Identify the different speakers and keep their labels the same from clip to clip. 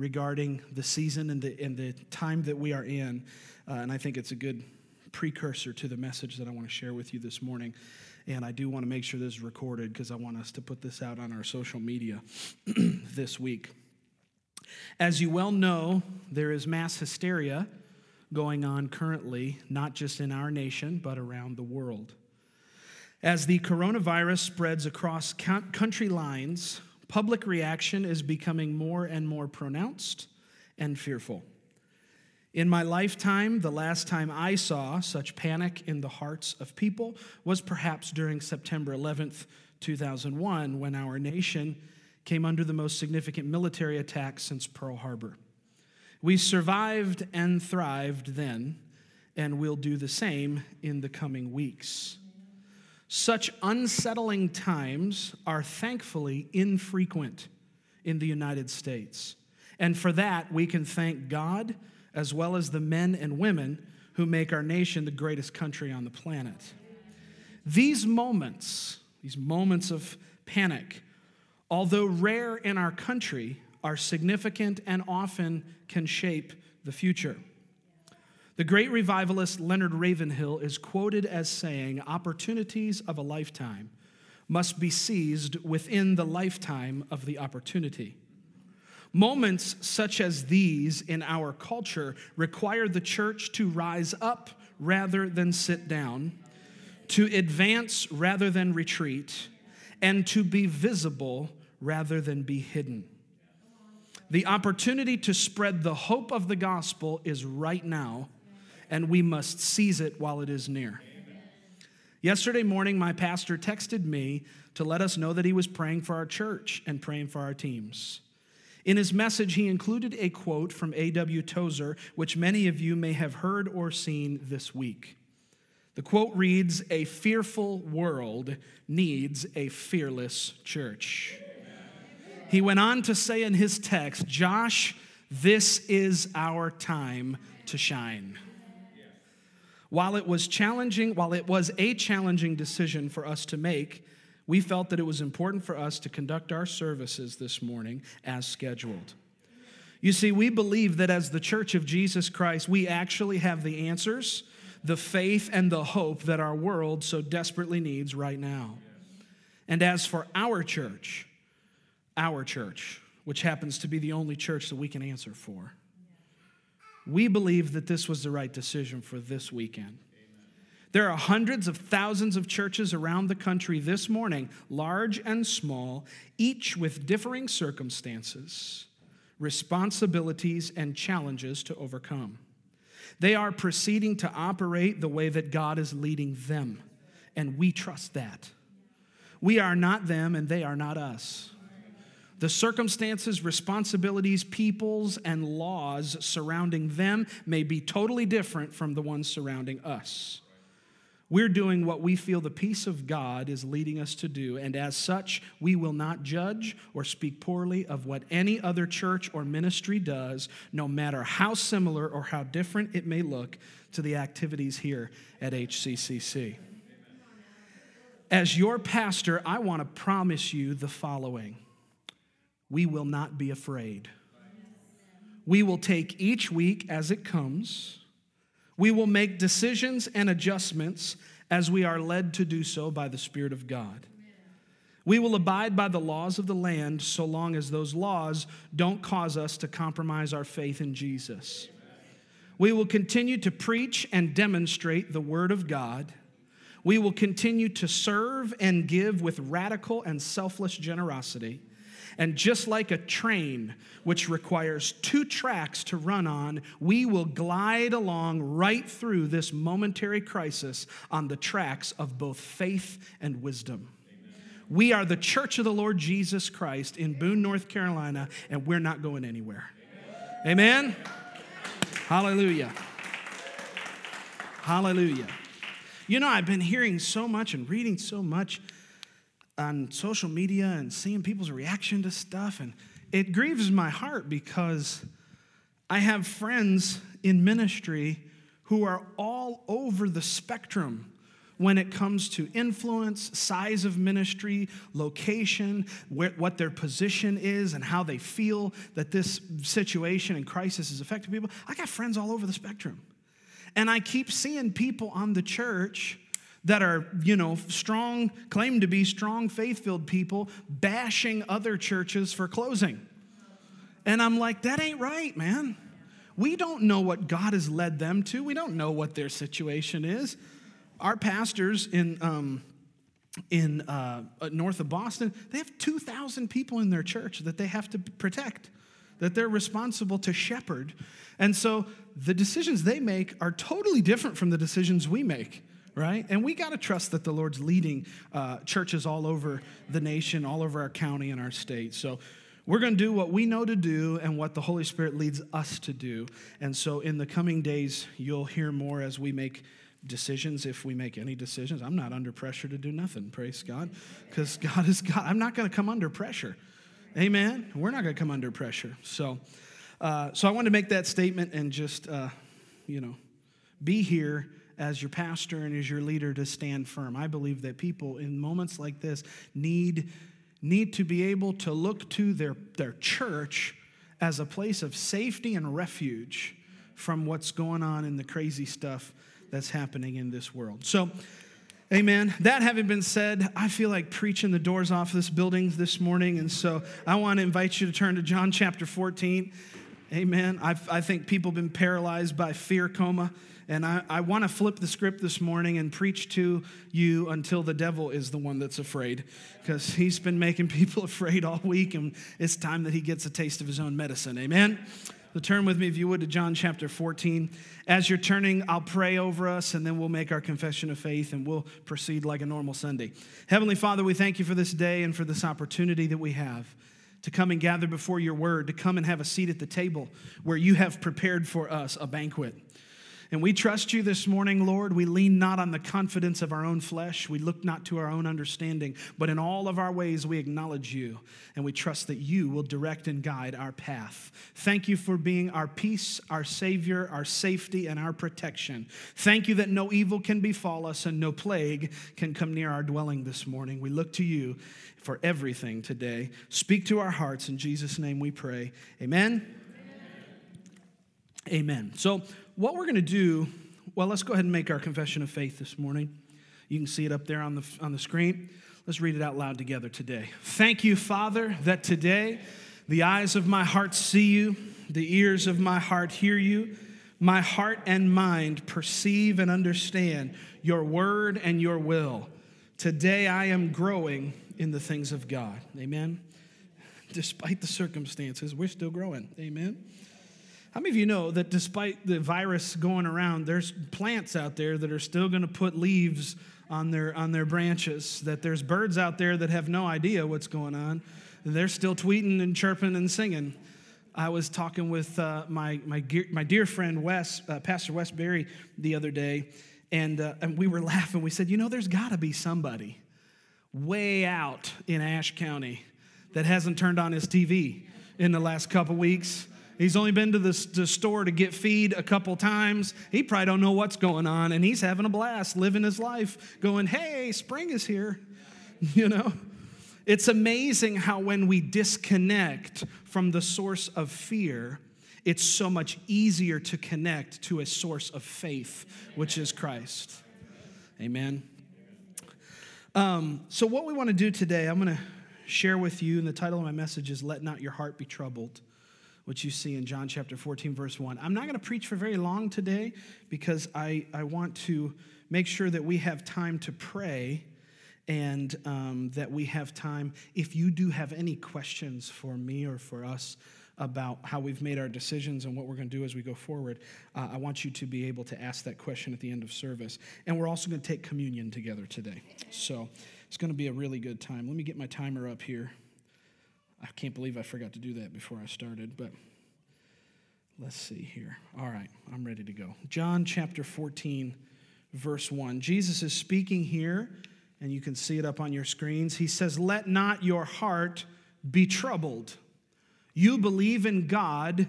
Speaker 1: regarding the season and the and the time that we are in, uh, and I think it's a good precursor to the message that I want to share with you this morning. And I do want to make sure this is recorded because I want us to put this out on our social media this week. As you well know, there is mass hysteria going on currently, not just in our nation, but around the world. As the coronavirus spreads across country lines, public reaction is becoming more and more pronounced and fearful. In my lifetime, the last time I saw such panic in the hearts of people was perhaps during September 11th, 2001, when our nation came under the most significant military attack since Pearl Harbor. We survived and thrived then, and we'll do the same in the coming weeks. Such unsettling times are thankfully infrequent in the United States. And for that, we can thank God as well as the men and women who make our nation the greatest country on the planet. These moments, these moments of panic, although rare in our country, are significant and often can shape the future. The great revivalist Leonard Ravenhill is quoted as saying, Opportunities of a lifetime must be seized within the lifetime of the opportunity. Moments such as these in our culture require the church to rise up rather than sit down, to advance rather than retreat, and to be visible rather than be hidden. The opportunity to spread the hope of the gospel is right now, and we must seize it while it is near. Yesterday morning, my pastor texted me to let us know that he was praying for our church and praying for our teams. In his message, he included a quote from A.W. Tozer, which many of you may have heard or seen this week. The quote reads A fearful world needs a fearless church. He went on to say in his text, Josh, this is our time to shine. While it was challenging, while it was a challenging decision for us to make, we felt that it was important for us to conduct our services this morning as scheduled. You see, we believe that as the church of Jesus Christ, we actually have the answers, the faith, and the hope that our world so desperately needs right now. And as for our church, our church, which happens to be the only church that we can answer for. We believe that this was the right decision for this weekend. There are hundreds of thousands of churches around the country this morning, large and small, each with differing circumstances, responsibilities, and challenges to overcome. They are proceeding to operate the way that God is leading them, and we trust that. We are not them, and they are not us. The circumstances, responsibilities, peoples, and laws surrounding them may be totally different from the ones surrounding us. We're doing what we feel the peace of God is leading us to do, and as such, we will not judge or speak poorly of what any other church or ministry does, no matter how similar or how different it may look to the activities here at HCCC. As your pastor, I want to promise you the following we will not be afraid. We will take each week as it comes. We will make decisions and adjustments as we are led to do so by the Spirit of God. We will abide by the laws of the land so long as those laws don't cause us to compromise our faith in Jesus. We will continue to preach and demonstrate the Word of God. We will continue to serve and give with radical and selfless generosity. And just like a train, which requires two tracks to run on, we will glide along right through this momentary crisis on the tracks of both faith and wisdom. We are the church of the Lord Jesus Christ in Boone, North Carolina, and we're not going anywhere. Amen? Hallelujah. Hallelujah. You know, I've been hearing so much and reading so much on social media and seeing people's reaction to stuff, and it grieves my heart because I have friends in ministry who are all over the spectrum when it comes to influence, size of ministry, location, where, what their position is, and how they feel that this situation and crisis is affecting people. I got friends all over the spectrum. And I keep seeing people on the church that are, you know, strong, claim to be strong, faith filled people, bashing other churches for closing. And I'm like, that ain't right, man. We don't know what God has led them to, we don't know what their situation is. Our pastors in, um, in uh, uh north of Boston, they have 2,000 people in their church that they have to protect, that they're responsible to shepherd. And so the decisions they make are totally different from the decisions we make right? And we got to trust that the Lord's leading uh, churches all over the nation, all over our county and our state. So we're going to do what we know to do and what the Holy Spirit leads us to do. And so in the coming days, you'll hear more as we make decisions if we make any decisions. I'm not under pressure to do nothing, praise God, because God is God. I'm not going to come under pressure. Amen. We're not going to come under pressure. So, uh, so I want to make that statement and just, uh, you know, be here as your pastor and as your leader to stand firm. I believe that people in moments like this need, need to be able to look to their, their church as a place of safety and refuge from what's going on in the crazy stuff that's happening in this world. So, Amen. That having been said, I feel like preaching the doors off this building this morning. And so I want to invite you to turn to John chapter 14. Amen. I've, i think people have been paralyzed by fear coma. And I, I want to flip the script this morning and preach to you until the devil is the one that's afraid. Because he's been making people afraid all week, and it's time that he gets a taste of his own medicine. Amen. So turn with me, if you would, to John chapter 14. As you're turning, I'll pray over us and then we'll make our confession of faith and we'll proceed like a normal Sunday. Heavenly Father, we thank you for this day and for this opportunity that we have to come and gather before your word, to come and have a seat at the table where you have prepared for us a banquet. And we trust you this morning, Lord. We lean not on the confidence of our own flesh. We look not to our own understanding, but in all of our ways we acknowledge you, and we trust that you will direct and guide our path. Thank you for being our peace, our Savior, our safety, and our protection. Thank you that no evil can befall us and no plague can come near our dwelling this morning. We look to you for everything today. Speak to our hearts. In Jesus' name we pray. Amen. Amen. Amen. So, what we're going to do, well, let's go ahead and make our confession of faith this morning. You can see it up there on the, on the screen. Let's read it out loud together today. Thank you, Father, that today the eyes of my heart see you, the ears of my heart hear you, my heart and mind perceive and understand your word and your will. Today I am growing in the things of God. Amen. Despite the circumstances, we're still growing. Amen. How many of you know that despite the virus going around, there's plants out there that are still going to put leaves on their, on their branches? That there's birds out there that have no idea what's going on. They're still tweeting and chirping and singing. I was talking with uh, my, my, my dear friend Wes, uh, Pastor Wes Berry, the other day, and, uh, and we were laughing. We said, You know, there's got to be somebody way out in Ashe County that hasn't turned on his TV in the last couple weeks He's only been to the, the store to get feed a couple times. He probably don't know what's going on, and he's having a blast, living his life, going, "Hey, spring is here," you know. It's amazing how when we disconnect from the source of fear, it's so much easier to connect to a source of faith, which is Christ. Amen. Um, so, what we want to do today, I'm going to share with you, and the title of my message is Let Not Your Heart Be Troubled which you see in John chapter 14, verse 1. I'm not going to preach for very long today because I, I want to make sure that we have time to pray and um, that we have time. If you do have any questions for me or for us about how we've made our decisions and what we're going to do as we go forward, uh, I want you to be able to ask that question at the end of service. And we're also going to take communion together today. So it's going to be a really good time. Let me get my timer up here. I can't believe I forgot to do that before I started, but let's see here. All right, I'm ready to go. John chapter 14, verse 1. Jesus is speaking here, and you can see it up on your screens. He says, Let not your heart be troubled. You believe in God,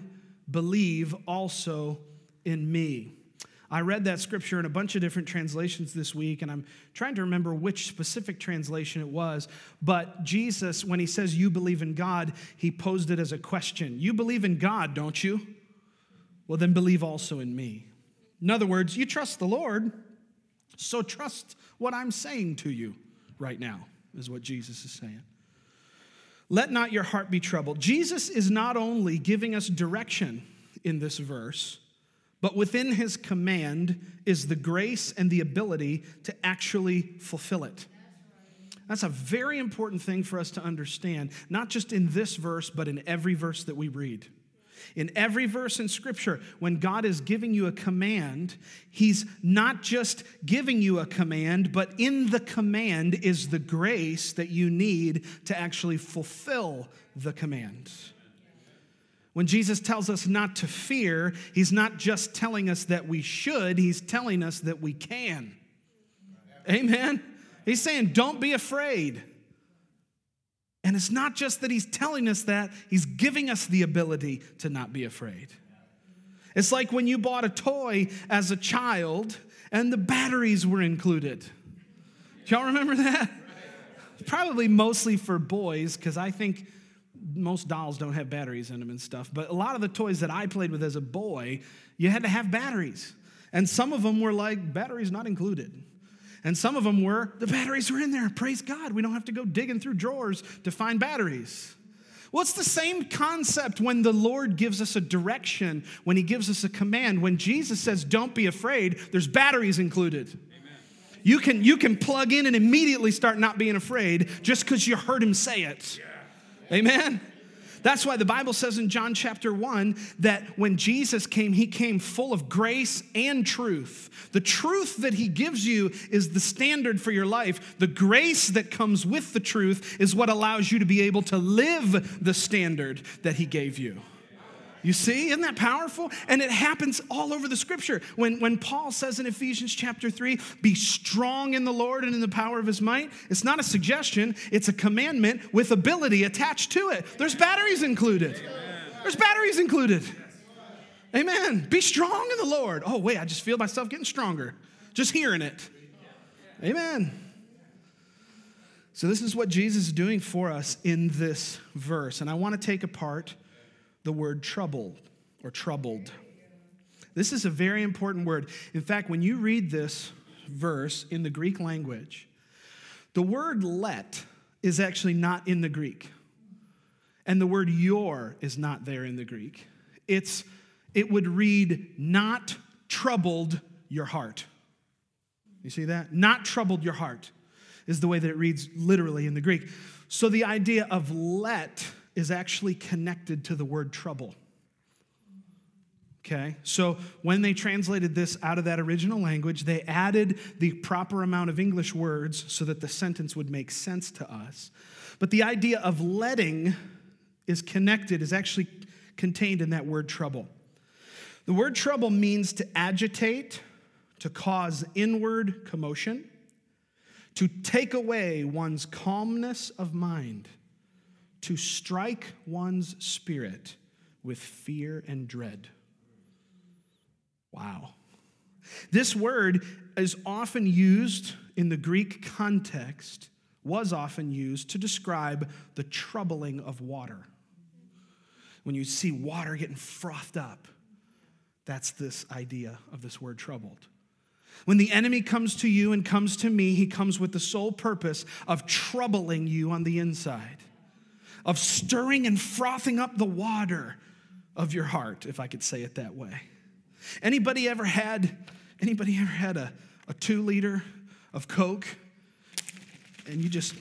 Speaker 1: believe also in me. I read that scripture in a bunch of different translations this week, and I'm trying to remember which specific translation it was. But Jesus, when he says, You believe in God, he posed it as a question You believe in God, don't you? Well, then believe also in me. In other words, you trust the Lord, so trust what I'm saying to you right now, is what Jesus is saying. Let not your heart be troubled. Jesus is not only giving us direction in this verse, but within his command is the grace and the ability to actually fulfill it. That's a very important thing for us to understand, not just in this verse, but in every verse that we read. In every verse in Scripture, when God is giving you a command, He's not just giving you a command, but in the command is the grace that you need to actually fulfill the command. When Jesus tells us not to fear, he's not just telling us that we should, he's telling us that we can. Amen? He's saying, don't be afraid. And it's not just that he's telling us that, he's giving us the ability to not be afraid. It's like when you bought a toy as a child and the batteries were included. Y'all remember that? Probably mostly for boys, because I think most dolls don't have batteries in them and stuff, but a lot of the toys that I played with as a boy, you had to have batteries. And some of them were like, batteries not included. And some of them were, the batteries were in there. Praise God. We don't have to go digging through drawers to find batteries. Well, it's the same concept when the Lord gives us a direction, when He gives us a command. When Jesus says, Don't be afraid, there's batteries included. Amen. You can, you can plug in and immediately start not being afraid just because you heard Him say it. Yeah. Amen? That's why the Bible says in John chapter 1 that when Jesus came, he came full of grace and truth. The truth that he gives you is the standard for your life. The grace that comes with the truth is what allows you to be able to live the standard that he gave you. You see, isn't that powerful? And it happens all over the scripture. When, when Paul says in Ephesians chapter 3, be strong in the Lord and in the power of his might, it's not a suggestion, it's a commandment with ability attached to it. There's batteries included. There's batteries included. Amen. Be strong in the Lord. Oh, wait, I just feel myself getting stronger just hearing it. Amen. So, this is what Jesus is doing for us in this verse. And I want to take apart the word troubled or troubled. This is a very important word. In fact, when you read this verse in the Greek language, the word let is actually not in the Greek. And the word your is not there in the Greek. It's it would read not troubled your heart. You see that? Not troubled your heart is the way that it reads literally in the Greek. So the idea of let is actually connected to the word trouble. Okay, so when they translated this out of that original language, they added the proper amount of English words so that the sentence would make sense to us. But the idea of letting is connected, is actually contained in that word trouble. The word trouble means to agitate, to cause inward commotion, to take away one's calmness of mind to strike one's spirit with fear and dread. Wow. This word is often used in the Greek context, was often used to describe the troubling of water. When you see water getting frothed up, that's this idea of this word troubled. When the enemy comes to you and comes to me, he comes with the sole purpose of troubling you on the inside of stirring and frothing up the water of your heart, if I could say it that way. Anybody ever had anybody ever had a, a two liter of Coke and you just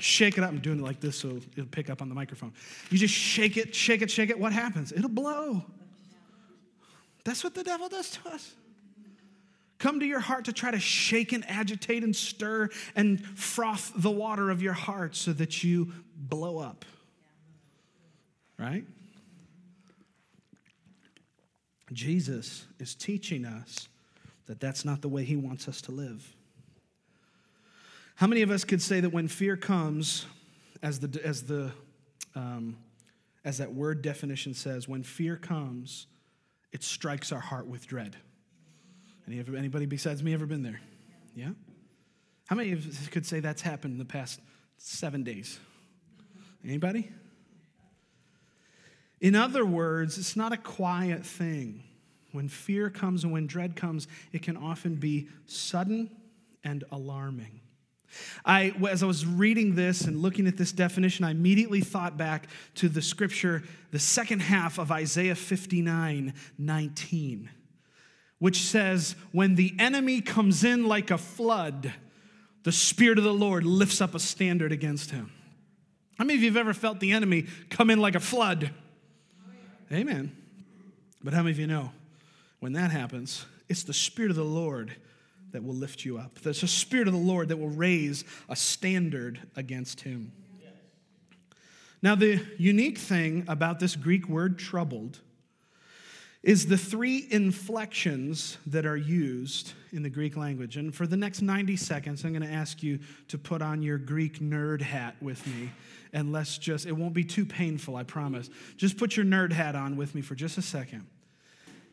Speaker 1: shake it up? I'm doing it like this so it'll pick up on the microphone. You just shake it, shake it, shake it. What happens? It'll blow. That's what the devil does to us. Come to your heart to try to shake and agitate and stir and froth the water of your heart so that you blow up. Right? Jesus is teaching us that that's not the way he wants us to live. How many of us could say that when fear comes, as the, as the um, as that word definition says, when fear comes, it strikes our heart with dread. Any, anybody besides me ever been there? Yeah? How many of us could say that's happened in the past seven days? Anybody? In other words, it's not a quiet thing. When fear comes and when dread comes, it can often be sudden and alarming. I, as I was reading this and looking at this definition, I immediately thought back to the scripture, the second half of Isaiah 59 19, which says, When the enemy comes in like a flood, the Spirit of the Lord lifts up a standard against him. How many of you have ever felt the enemy come in like a flood? Amen. But how many of you know when that happens, it's the Spirit of the Lord that will lift you up. There's a Spirit of the Lord that will raise a standard against him. Now, the unique thing about this Greek word troubled is the three inflections that are used in the Greek language. And for the next 90 seconds, I'm going to ask you to put on your Greek nerd hat with me. And let's just, it won't be too painful, I promise. Just put your nerd hat on with me for just a second.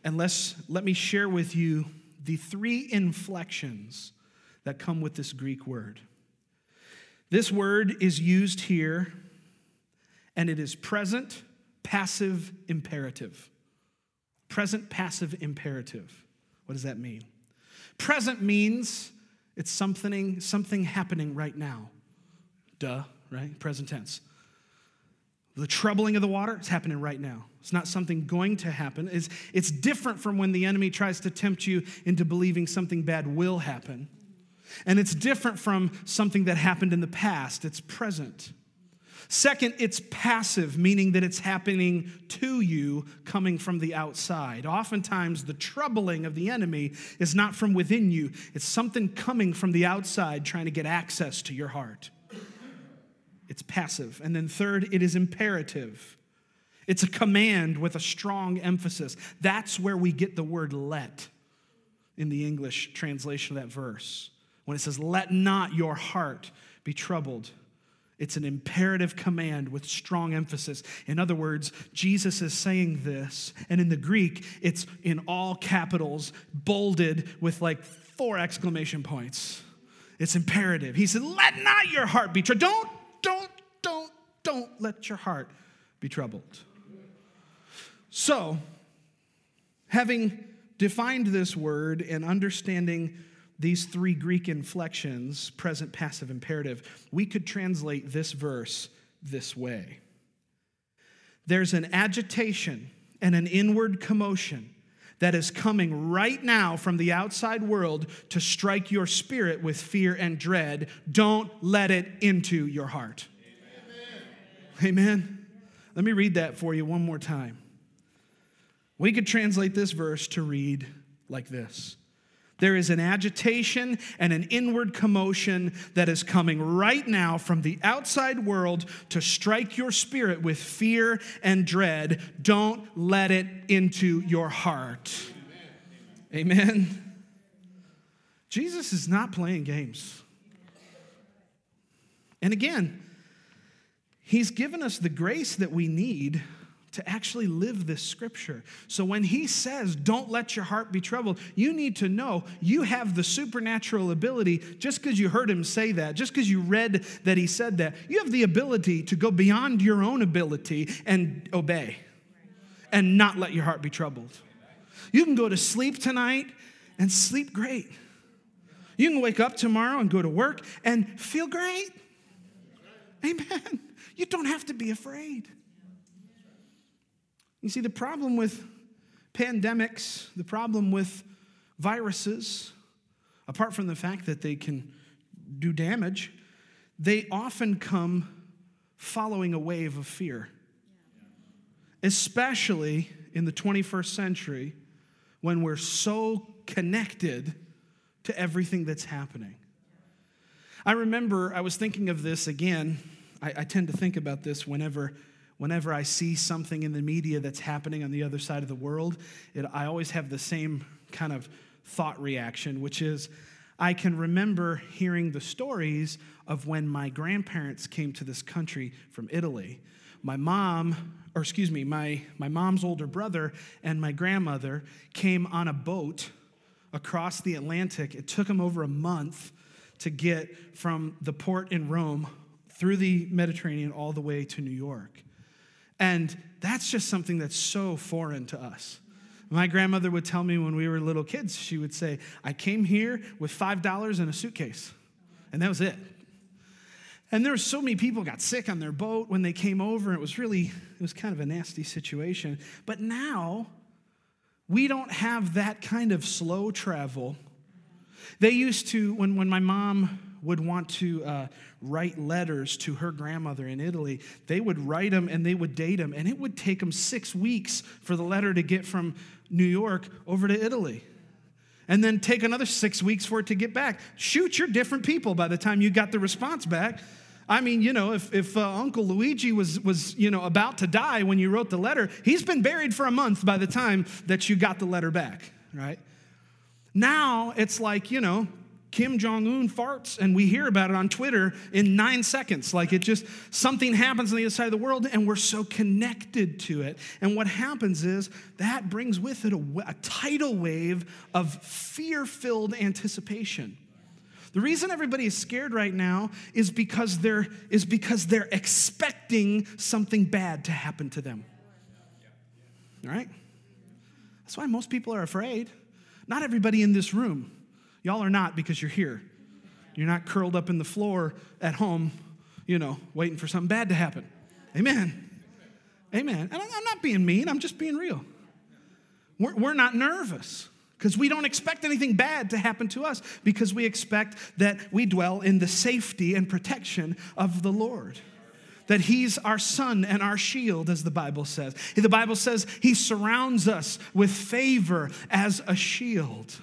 Speaker 1: And let's, let me share with you the three inflections that come with this Greek word. This word is used here, and it is present, passive, imperative. Present, passive, imperative. What does that mean? Present means it's something, something happening right now. Duh, right? Present tense. The troubling of the water is happening right now. It's not something going to happen. It's, it's different from when the enemy tries to tempt you into believing something bad will happen. And it's different from something that happened in the past. It's present. Second, it's passive, meaning that it's happening to you coming from the outside. Oftentimes, the troubling of the enemy is not from within you, it's something coming from the outside trying to get access to your heart it's passive. And then third, it is imperative. It's a command with a strong emphasis. That's where we get the word let in the English translation of that verse. When it says, Let not your heart be troubled. It's an imperative command with strong emphasis. In other words, Jesus is saying this, and in the Greek, it's in all capitals, bolded with like four exclamation points. It's imperative. He said, Let not your heart be troubled. Don't don't, don't, don't let your heart be troubled. So, having defined this word and understanding these three Greek inflections present, passive, imperative we could translate this verse this way There's an agitation and an inward commotion that is coming right now from the outside world to strike your spirit with fear and dread, don't let it into your heart. Amen. Amen. Let me read that for you one more time. We could translate this verse to read like this there is an agitation and an inward commotion that is coming right now from the outside world to strike your spirit with fear and dread. Don't let it into your heart. Amen. Amen. Jesus is not playing games. And again, He's given us the grace that we need to actually live this scripture. So when he says, Don't let your heart be troubled, you need to know you have the supernatural ability, just because you heard him say that, just because you read that he said that, you have the ability to go beyond your own ability and obey and not let your heart be troubled. You can go to sleep tonight and sleep great. You can wake up tomorrow and go to work and feel great. Amen. You don't have to be afraid. You see, the problem with pandemics, the problem with viruses, apart from the fact that they can do damage, they often come following a wave of fear. Especially in the 21st century when we're so connected to everything that's happening. I remember I was thinking of this again. I, I tend to think about this whenever whenever I see something in the media that's happening on the other side of the world, it, I always have the same kind of thought reaction, which is I can remember hearing the stories of when my grandparents came to this country from Italy. My mom, or excuse me, my, my mom's older brother and my grandmother came on a boat across the Atlantic. It took them over a month to get from the port in Rome through the Mediterranean all the way to New York. And that's just something that's so foreign to us. My grandmother would tell me when we were little kids, she would say, I came here with $5 and a suitcase. And that was it. And there were so many people got sick on their boat when they came over. It was really, it was kind of a nasty situation. But now, we don't have that kind of slow travel. They used to, when, when my mom would want to uh, write letters to her grandmother in Italy, they would write them and they would date them, and it would take them six weeks for the letter to get from New York over to Italy. And then take another six weeks for it to get back. Shoot, you're different people by the time you got the response back. I mean, you know, if, if uh, Uncle Luigi was, was, you know, about to die when you wrote the letter, he's been buried for a month by the time that you got the letter back, right? Now it's like, you know, Kim Jong un farts and we hear about it on Twitter in nine seconds. Like it just, something happens on the other side of the world and we're so connected to it. And what happens is that brings with it a, a tidal wave of fear filled anticipation. The reason everybody is scared right now is because they're, is because they're expecting something bad to happen to them. All right? That's why most people are afraid. Not everybody in this room. Y'all are not because you're here. You're not curled up in the floor at home, you know, waiting for something bad to happen. Amen. Amen. And I'm not being mean, I'm just being real. We're, we're not nervous because we don't expect anything bad to happen to us because we expect that we dwell in the safety and protection of the Lord. That he's our sun and our shield, as the Bible says. The Bible says he surrounds us with favor as a shield.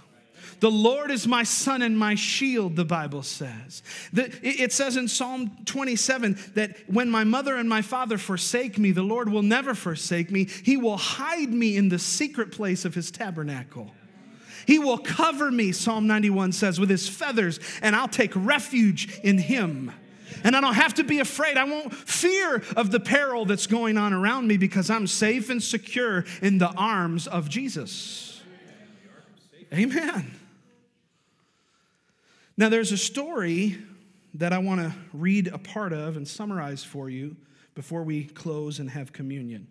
Speaker 1: The Lord is my sun and my shield, the Bible says. It says in Psalm 27 that when my mother and my father forsake me, the Lord will never forsake me. He will hide me in the secret place of his tabernacle. He will cover me, Psalm 91 says, with his feathers, and I'll take refuge in him. And I don't have to be afraid. I won't fear of the peril that's going on around me because I'm safe and secure in the arms of Jesus. Amen. Now, there's a story that I want to read a part of and summarize for you before we close and have communion.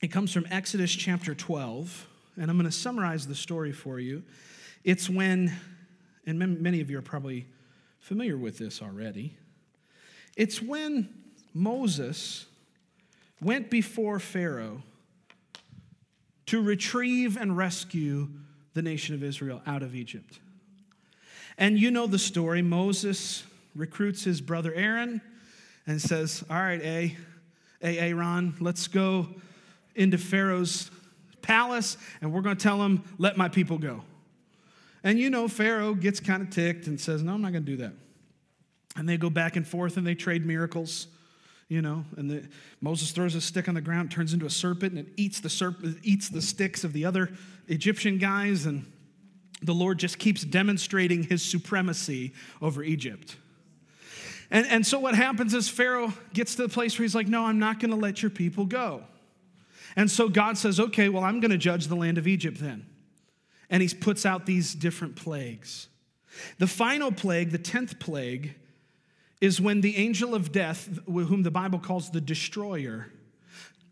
Speaker 1: It comes from Exodus chapter 12, and I'm going to summarize the story for you. It's when, and many of you are probably familiar with this already, it's when Moses went before Pharaoh to retrieve and rescue the nation of Israel out of Egypt. And you know the story. Moses recruits his brother Aaron and says, All right, A, A, Aaron, let's go into Pharaoh's palace and we're going to tell him, Let my people go. And you know, Pharaoh gets kind of ticked and says, No, I'm not going to do that. And they go back and forth and they trade miracles you know and the, moses throws a stick on the ground turns into a serpent and it eats the serpent eats the sticks of the other egyptian guys and the lord just keeps demonstrating his supremacy over egypt. And, and so what happens is pharaoh gets to the place where he's like no i'm not going to let your people go. And so god says okay well i'm going to judge the land of egypt then. And he puts out these different plagues. The final plague the 10th plague is when the angel of death, whom the Bible calls the destroyer,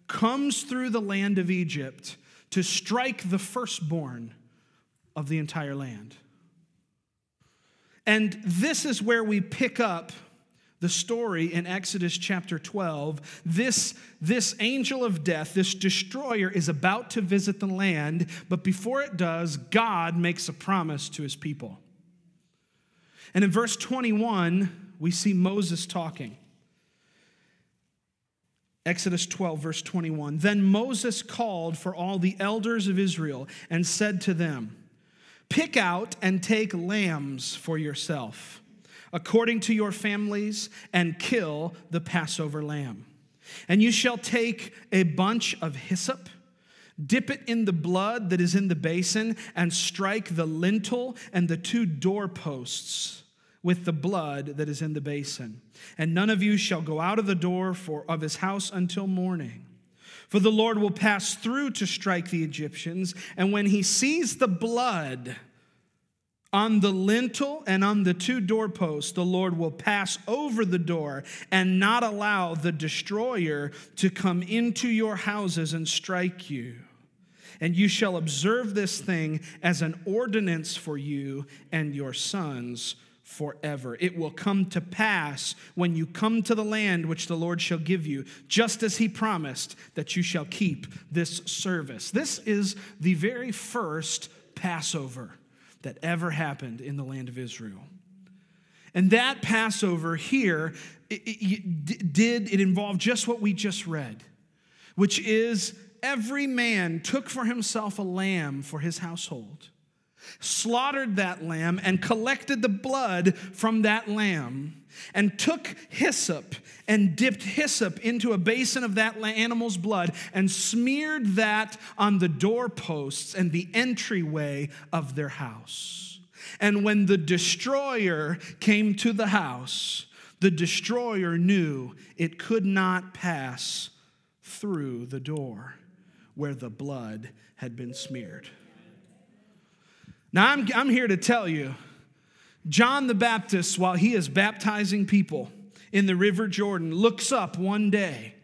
Speaker 1: comes through the land of Egypt to strike the firstborn of the entire land. And this is where we pick up the story in Exodus chapter 12. This, this angel of death, this destroyer, is about to visit the land, but before it does, God makes a promise to his people. And in verse 21, we see Moses talking. Exodus 12, verse 21. Then Moses called for all the elders of Israel and said to them, Pick out and take lambs for yourself, according to your families, and kill the Passover lamb. And you shall take a bunch of hyssop, dip it in the blood that is in the basin, and strike the lintel and the two doorposts with the blood that is in the basin. And none of you shall go out of the door for, of his house until morning. For the Lord will pass through to strike the Egyptians, and when he sees the blood, on the lintel and on the two doorposts, the Lord will pass over the door and not allow the destroyer to come into your houses and strike you. And you shall observe this thing as an ordinance for you and your sons forever. It will come to pass when you come to the land which the Lord shall give you, just as he promised that you shall keep this service. This is the very first Passover that ever happened in the land of Israel. And that Passover here it, it, did, it involved just what we just read, which is every man took for himself a lamb for his household, slaughtered that lamb, and collected the blood from that lamb and took hyssop and dipped hyssop into a basin of that animal's blood and smeared that on the doorposts and the entryway of their house. And when the destroyer came to the house, the destroyer knew it could not pass through the door where the blood had been smeared. Now, I'm, I'm here to tell you John the Baptist, while he is baptizing people in the River Jordan, looks up one day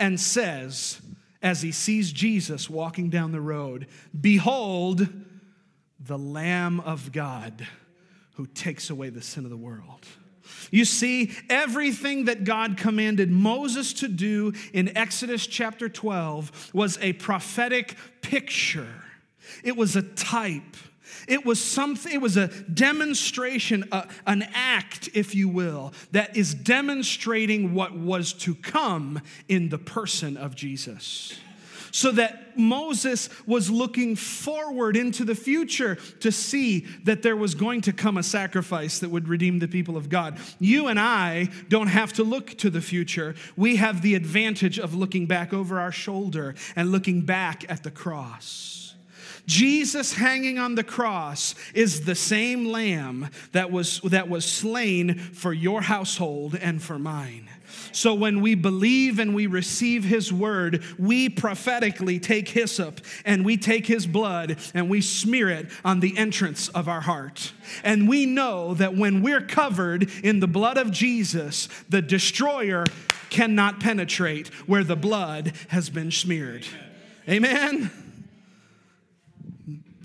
Speaker 1: and says, as he sees Jesus walking down the road, Behold, the Lamb of God who takes away the sin of the world. You see, everything that God commanded Moses to do in Exodus chapter 12 was a prophetic picture, it was a type it was something, it was a demonstration, uh, an act, if you will, that is demonstrating what was to come in the person of Jesus. So that Moses was looking forward into the future to see that there was going to come a sacrifice that would redeem the people of God. You and I don't have to look to the future. We have the advantage of looking back over our shoulder and looking back at the cross. Jesus hanging on the cross is the same lamb that was, that was slain for your household and for mine. So when we believe and we receive his word, we prophetically take hyssop and we take his blood and we smear it on the entrance of our heart. And we know that when we're covered in the blood of Jesus, the destroyer cannot penetrate where the blood has been smeared. Amen.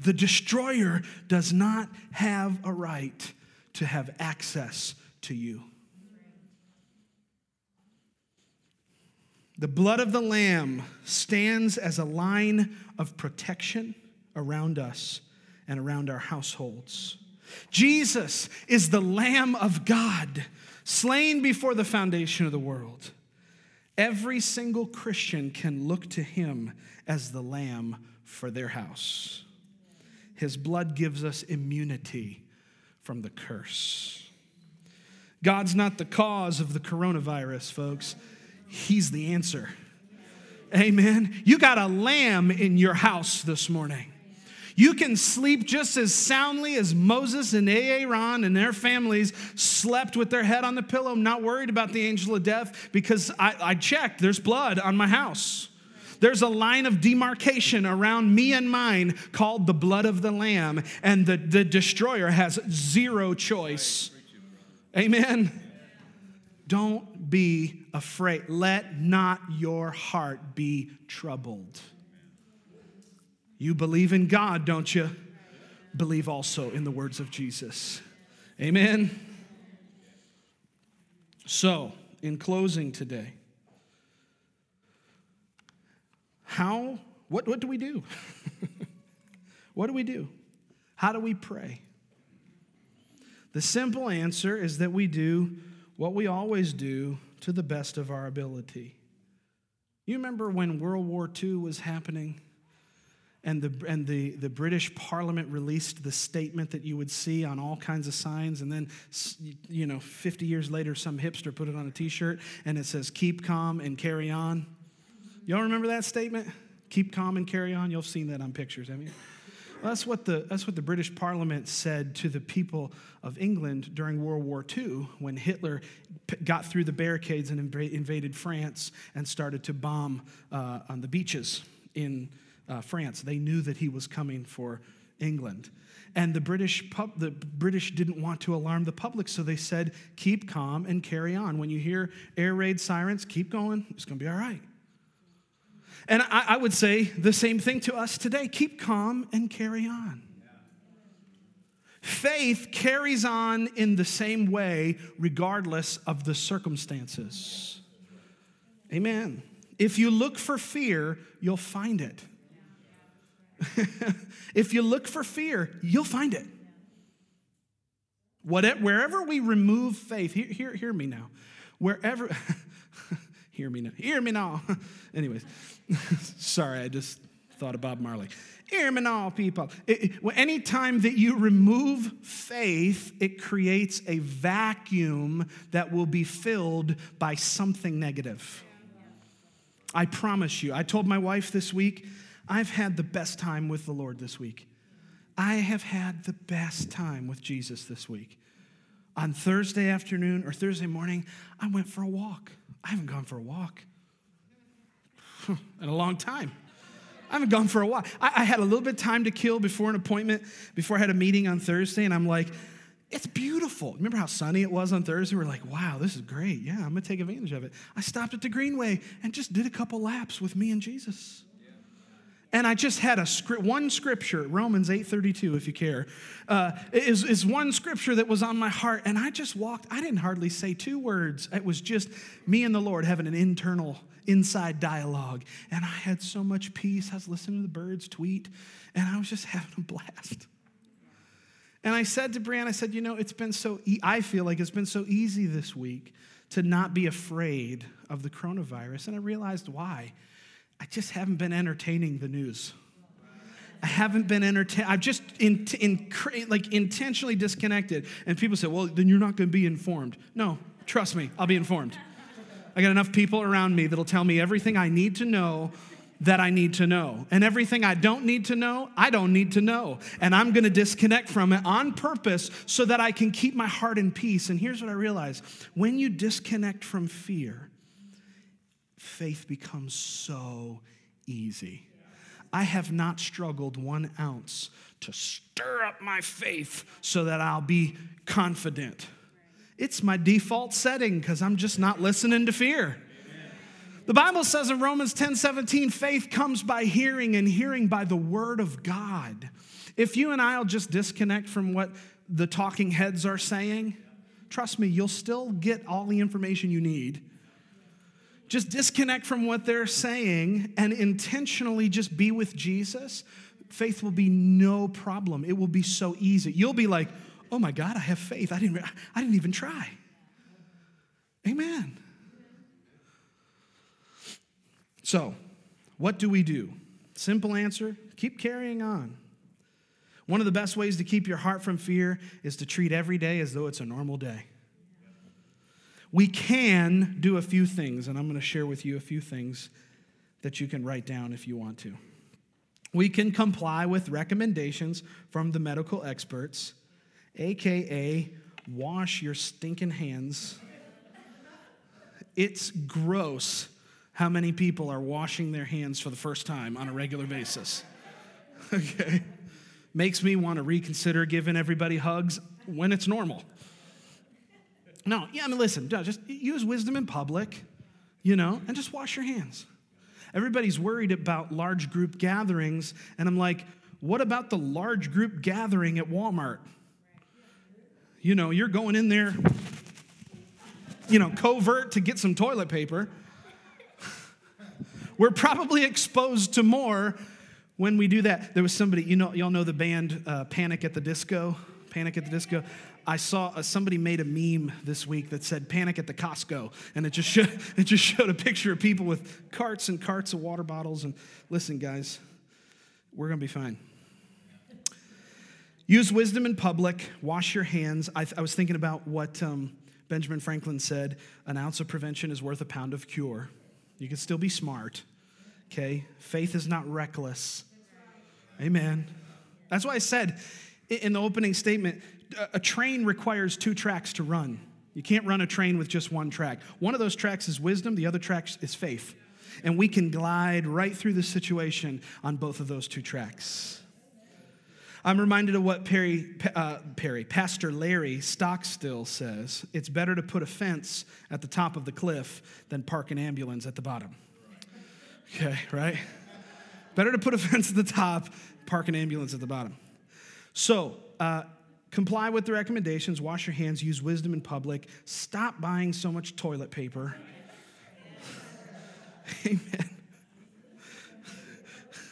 Speaker 1: The destroyer does not have a right to have access to you. The blood of the Lamb stands as a line of protection around us and around our households. Jesus is the Lamb of God, slain before the foundation of the world. Every single Christian can look to him as the Lamb for their house. His blood gives us immunity from the curse. God's not the cause of the coronavirus, folks. He's the answer. Amen. You got a lamb in your house this morning. You can sleep just as soundly as Moses and Aaron and their families slept with their head on the pillow, not worried about the angel of death because I, I checked, there's blood on my house. There's a line of demarcation around me and mine called the blood of the Lamb, and the, the destroyer has zero choice. Amen. Don't be afraid. Let not your heart be troubled. You believe in God, don't you? Believe also in the words of Jesus. Amen. So, in closing today, how, what, what do we do? what do we do? How do we pray? The simple answer is that we do what we always do to the best of our ability. You remember when World War II was happening and the and the the British Parliament released the statement that you would see on all kinds of signs, and then you know, 50 years later, some hipster put it on a T-shirt, and it says "Keep calm and carry on." Y'all remember that statement? Keep calm and carry on. You've seen that on pictures, haven't you? Well, that's what the that's what the British Parliament said to the people of England during World War II when Hitler got through the barricades and invaded France and started to bomb uh, on the beaches in uh, France. They knew that he was coming for England. And the British, pub, the British didn't want to alarm the public, so they said, keep calm and carry on. When you hear air raid sirens, keep going, it's going to be all right. And I, I would say the same thing to us today keep calm and carry on. Faith carries on in the same way, regardless of the circumstances. Amen. If you look for fear, you'll find it. if you look for fear, you'll find it. Whatever, wherever we remove faith, hear, hear, hear me now. Wherever, hear me now. Hear me now. Anyways, sorry, I just thought of Bob Marley. Hear me now, people. It, it, anytime that you remove faith, it creates a vacuum that will be filled by something negative. I promise you. I told my wife this week, I've had the best time with the Lord this week. I have had the best time with Jesus this week. On Thursday afternoon or Thursday morning, I went for a walk. I haven't gone for a walk in a long time. I haven't gone for a while. I, I, had a little bit of time to kill before an appointment, before I had a meeting on Thursday, and I'm like, it's beautiful. Remember how sunny it was on Thursday? We're like, wow, this is great. Yeah, I'm gonna take advantage of it. I stopped at the Greenway and just did a couple laps with me and Jesus and I just had a script, one scripture, Romans 8:32, if you care, uh, is, is one scripture that was on my heart, and I just walked. I didn't hardly say two words. It was just me and the Lord having an internal, inside dialogue, and I had so much peace. I was listening to the birds tweet, and I was just having a blast. And I said to Brian, I said, you know, it's been so. E- I feel like it's been so easy this week to not be afraid of the coronavirus, and I realized why I just haven't been entertaining the news. I haven't been entertained. I've just in, in, like intentionally disconnected. And people say, well, then you're not going to be informed. No, trust me, I'll be informed. I got enough people around me that'll tell me everything I need to know that I need to know. And everything I don't need to know, I don't need to know. And I'm going to disconnect from it on purpose so that I can keep my heart in peace. And here's what I realize when you disconnect from fear, faith becomes so easy. I have not struggled one ounce to stir up my faith so that I'll be confident. It's my default setting because I'm just not listening to fear. The Bible says in Romans 10 17, faith comes by hearing, and hearing by the word of God. If you and I'll just disconnect from what the talking heads are saying, trust me, you'll still get all the information you need just disconnect from what they're saying and intentionally just be with Jesus, faith will be no problem. It will be so easy. You'll be like, oh my God, I have faith. I didn't, I didn't even try. Amen. So, what do we do? Simple answer keep carrying on. One of the best ways to keep your heart from fear is to treat every day as though it's a normal day we can do a few things, and I'm going to share with you a few things that you can write down if you want to. We can comply with recommendations from the medical experts, aka wash your stinking hands. It's gross how many people are washing their hands for the first time on a regular basis. Okay? Makes me want to reconsider giving everybody hugs when it's normal. No, yeah, I mean, listen, just use wisdom in public, you know, and just wash your hands. Everybody's worried about large group gatherings, and I'm like, what about the large group gathering at Walmart? You know, you're going in there, you know, covert to get some toilet paper. We're probably exposed to more when we do that. There was somebody, you know, y'all know the band uh, Panic at the Disco? Panic at the Disco. I saw uh, somebody made a meme this week that said "Panic at the Costco," and it just showed, it just showed a picture of people with carts and carts of water bottles. And listen, guys, we're to be fine. Use wisdom in public, wash your hands. I, th- I was thinking about what um, Benjamin Franklin said an ounce of prevention is worth a pound of cure. You can still be smart, okay? Faith is not reckless. Amen. That's why I said in the opening statement a train requires two tracks to run. You can't run a train with just one track. One of those tracks is wisdom, the other track is faith. And we can glide right through the situation on both of those two tracks. I'm reminded of what Perry, uh, Perry, Pastor Larry Stockstill says. It's better to put a fence at the top of the cliff than park an ambulance at the bottom. Okay, right? Better to put a fence at the top, park an ambulance at the bottom. So, uh, comply with the recommendations, wash your hands, use wisdom in public, stop buying so much toilet paper. Amen.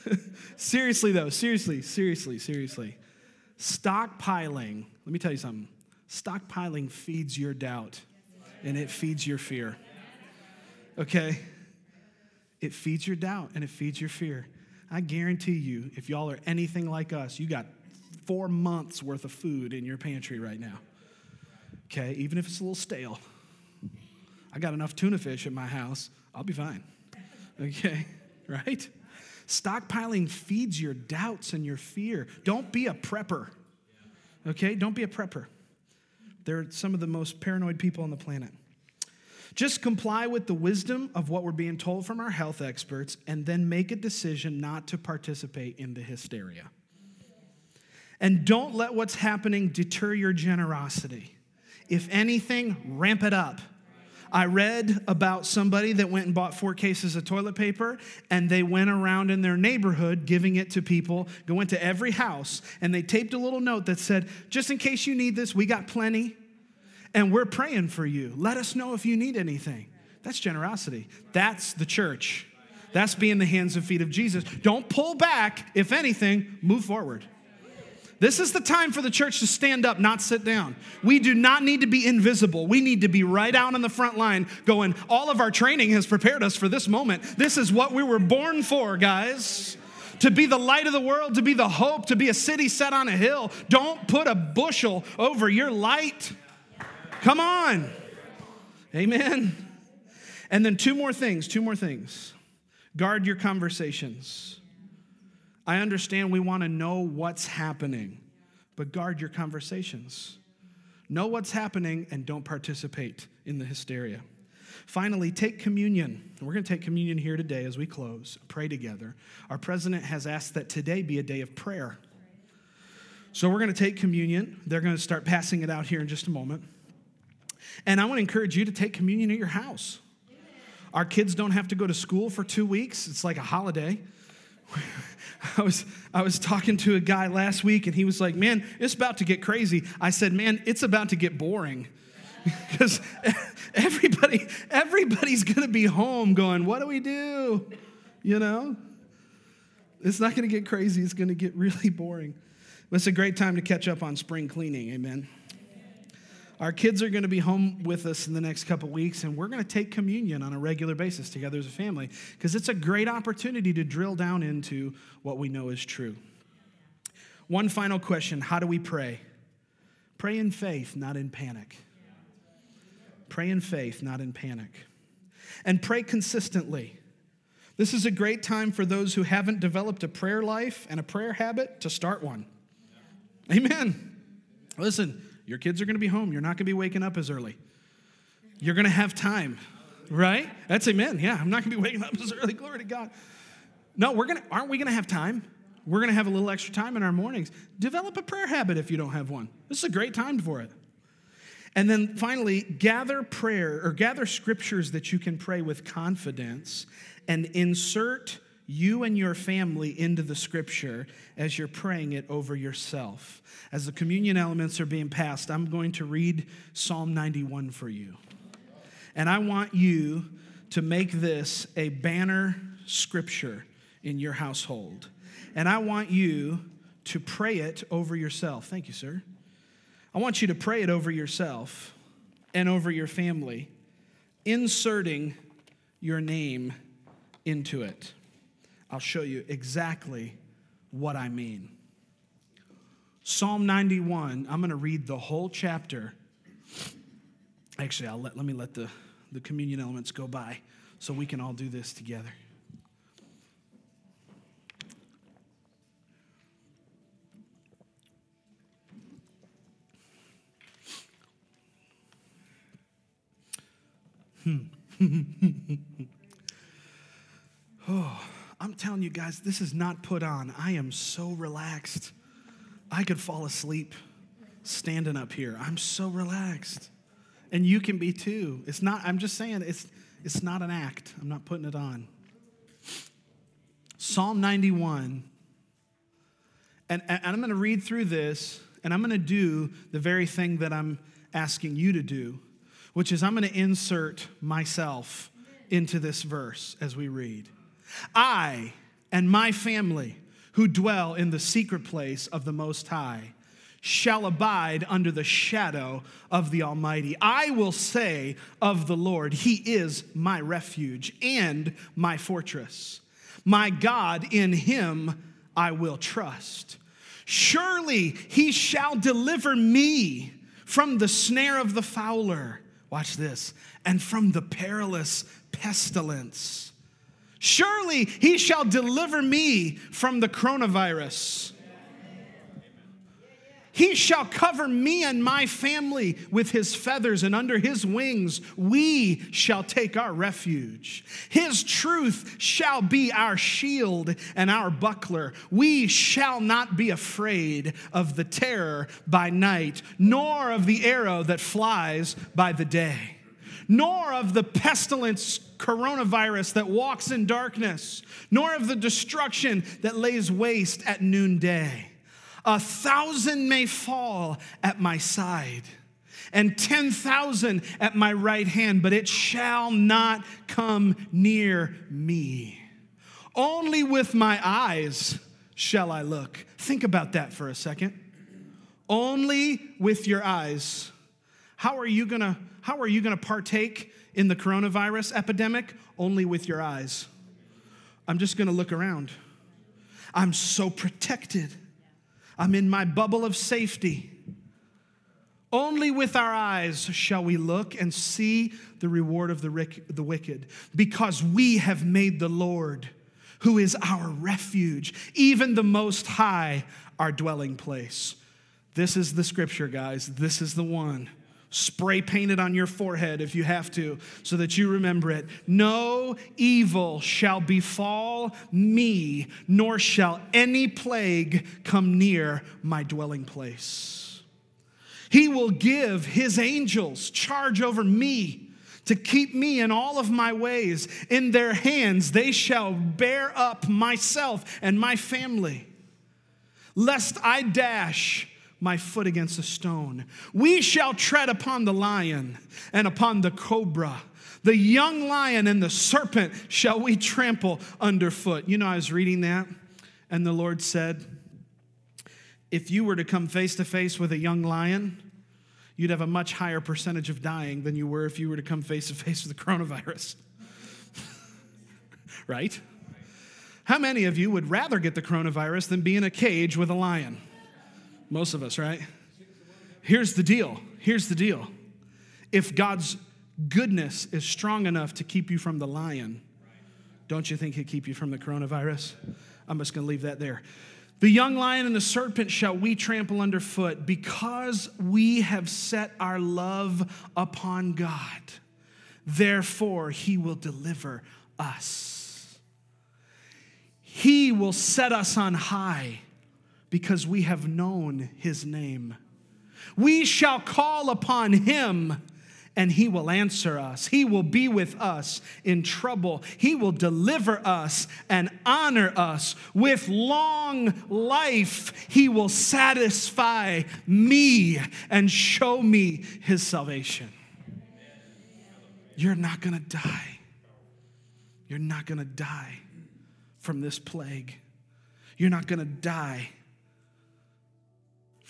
Speaker 1: seriously, though, seriously, seriously, seriously. Stockpiling, let me tell you something. Stockpiling feeds your doubt and it feeds your fear. Okay? It feeds your doubt and it feeds your fear. I guarantee you, if y'all are anything like us, you got four months worth of food in your pantry right now. Okay? Even if it's a little stale. I got enough tuna fish at my house, I'll be fine. Okay? Right? Stockpiling feeds your doubts and your fear. Don't be a prepper. Okay? Don't be a prepper. They're some of the most paranoid people on the planet. Just comply with the wisdom of what we're being told from our health experts and then make a decision not to participate in the hysteria. And don't let what's happening deter your generosity. If anything, ramp it up. I read about somebody that went and bought four cases of toilet paper and they went around in their neighborhood giving it to people, go into every house, and they taped a little note that said, Just in case you need this, we got plenty and we're praying for you. Let us know if you need anything. That's generosity. That's the church. That's being the hands and feet of Jesus. Don't pull back. If anything, move forward. This is the time for the church to stand up, not sit down. We do not need to be invisible. We need to be right out on the front line going, all of our training has prepared us for this moment. This is what we were born for, guys. To be the light of the world, to be the hope, to be a city set on a hill. Don't put a bushel over your light. Come on. Amen. And then two more things, two more things. Guard your conversations. I understand we want to know what's happening, but guard your conversations. Know what's happening and don't participate in the hysteria. Finally, take communion. We're going to take communion here today as we close, pray together. Our president has asked that today be a day of prayer. So we're going to take communion. They're going to start passing it out here in just a moment. And I want to encourage you to take communion at your house. Our kids don't have to go to school for two weeks, it's like a holiday. I was, I was talking to a guy last week and he was like, Man, it's about to get crazy. I said, Man, it's about to get boring. Because everybody, everybody's gonna be home going, What do we do? You know? It's not gonna get crazy, it's gonna get really boring. But it's a great time to catch up on spring cleaning, amen. Our kids are going to be home with us in the next couple weeks, and we're going to take communion on a regular basis together as a family because it's a great opportunity to drill down into what we know is true. One final question How do we pray? Pray in faith, not in panic. Pray in faith, not in panic. And pray consistently. This is a great time for those who haven't developed a prayer life and a prayer habit to start one. Amen. Listen, your kids are going to be home. You're not going to be waking up as early. You're going to have time, right? That's amen. Yeah, I'm not going to be waking up as early. Glory to God. No, we're going to, aren't we going to have time? We're going to have a little extra time in our mornings. Develop a prayer habit if you don't have one. This is a great time for it. And then finally, gather prayer or gather scriptures that you can pray with confidence and insert you and your family into the scripture as you're praying it over yourself. As the communion elements are being passed, I'm going to read Psalm 91 for you. And I want you to make this a banner scripture in your household. And I want you to pray it over yourself. Thank you, sir. I want you to pray it over yourself and over your family, inserting your name into it. I'll show you exactly what I mean. Psalm 91, I'm going to read the whole chapter. Actually, I'll let, let me let the, the communion elements go by so we can all do this together. Hmm. oh, I'm telling you guys, this is not put on. I am so relaxed. I could fall asleep standing up here. I'm so relaxed. And you can be too. It's not, I'm just saying, it's, it's not an act. I'm not putting it on. Psalm 91. And, and I'm going to read through this, and I'm going to do the very thing that I'm asking you to do, which is I'm going to insert myself into this verse as we read. I and my family who dwell in the secret place of the Most High shall abide under the shadow of the Almighty. I will say of the Lord, He is my refuge and my fortress. My God, in Him I will trust. Surely He shall deliver me from the snare of the fowler. Watch this, and from the perilous pestilence. Surely he shall deliver me from the coronavirus. He shall cover me and my family with his feathers, and under his wings we shall take our refuge. His truth shall be our shield and our buckler. We shall not be afraid of the terror by night, nor of the arrow that flies by the day nor of the pestilence coronavirus that walks in darkness, nor of the destruction that lays waste at noonday. A thousand may fall at my side and 10,000 at my right hand, but it shall not come near me. Only with my eyes shall I look. Think about that for a second. Only with your eyes. How are you gonna how are you to partake in the coronavirus epidemic? Only with your eyes. I'm just to look around. I'm so protected. I'm in my bubble of safety. Only with our eyes shall we look and see the reward of the, the wicked, because we have made the Lord, who is our refuge, even the Most High, our dwelling place. This is the scripture, guys. This is the one spray paint it on your forehead if you have to, so that you remember it. No evil shall befall me, nor shall any plague come near my dwelling place. He will give his angels charge over me to keep me in all of my ways. In their hands they shall bear up myself and my family, lest I dash my foot against a stone. We shall tread upon the lion and upon the cobra. The young lion and the serpent shall we trample underfoot. You know, I was reading that, and the Lord said, If you were to come face to face with a young lion, you'd have a much higher percentage of dying than you were if you were to come face to face with the coronavirus. right? How many of you would rather get the coronavirus than be in a cage with a lion? Most of us, right? Here's the deal. Here's the deal. If God's goodness is strong enough to keep you from the lion, don't you think he'd keep you from the coronavirus? I'm just going to leave that there. The young lion and the serpent shall we trample underfoot because we have set our love upon God. Therefore, he will deliver us. He will set us on high because we have known his name. We shall call upon him and he will answer us. He will be with us in trouble. He will deliver us and honor us. With long life, he will satisfy me and show me his salvation. You're not going to die. You're not going to die from this plague. You're not going to die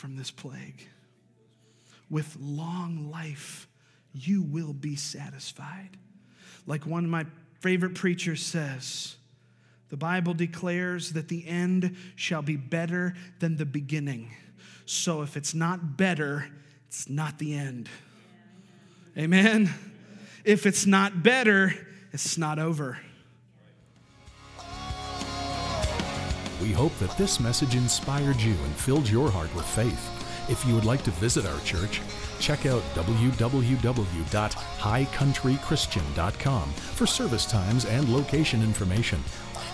Speaker 1: from this plague. With long life, you will be satisfied. Like one of my favorite preachers says, The Bible declares that the end shall be better than the beginning. So if it's not better, it's not the end. Amen. If it's not better, it's not over.
Speaker 2: We hope that this message inspired you and filled your heart with faith. If you would like to visit our church, check out www.highcountrychristian.com for service times and location information.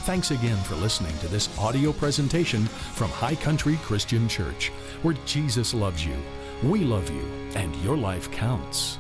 Speaker 2: Thanks again for listening to this audio presentation from High Country Christian Church, where Jesus loves you, we love you, and your life counts.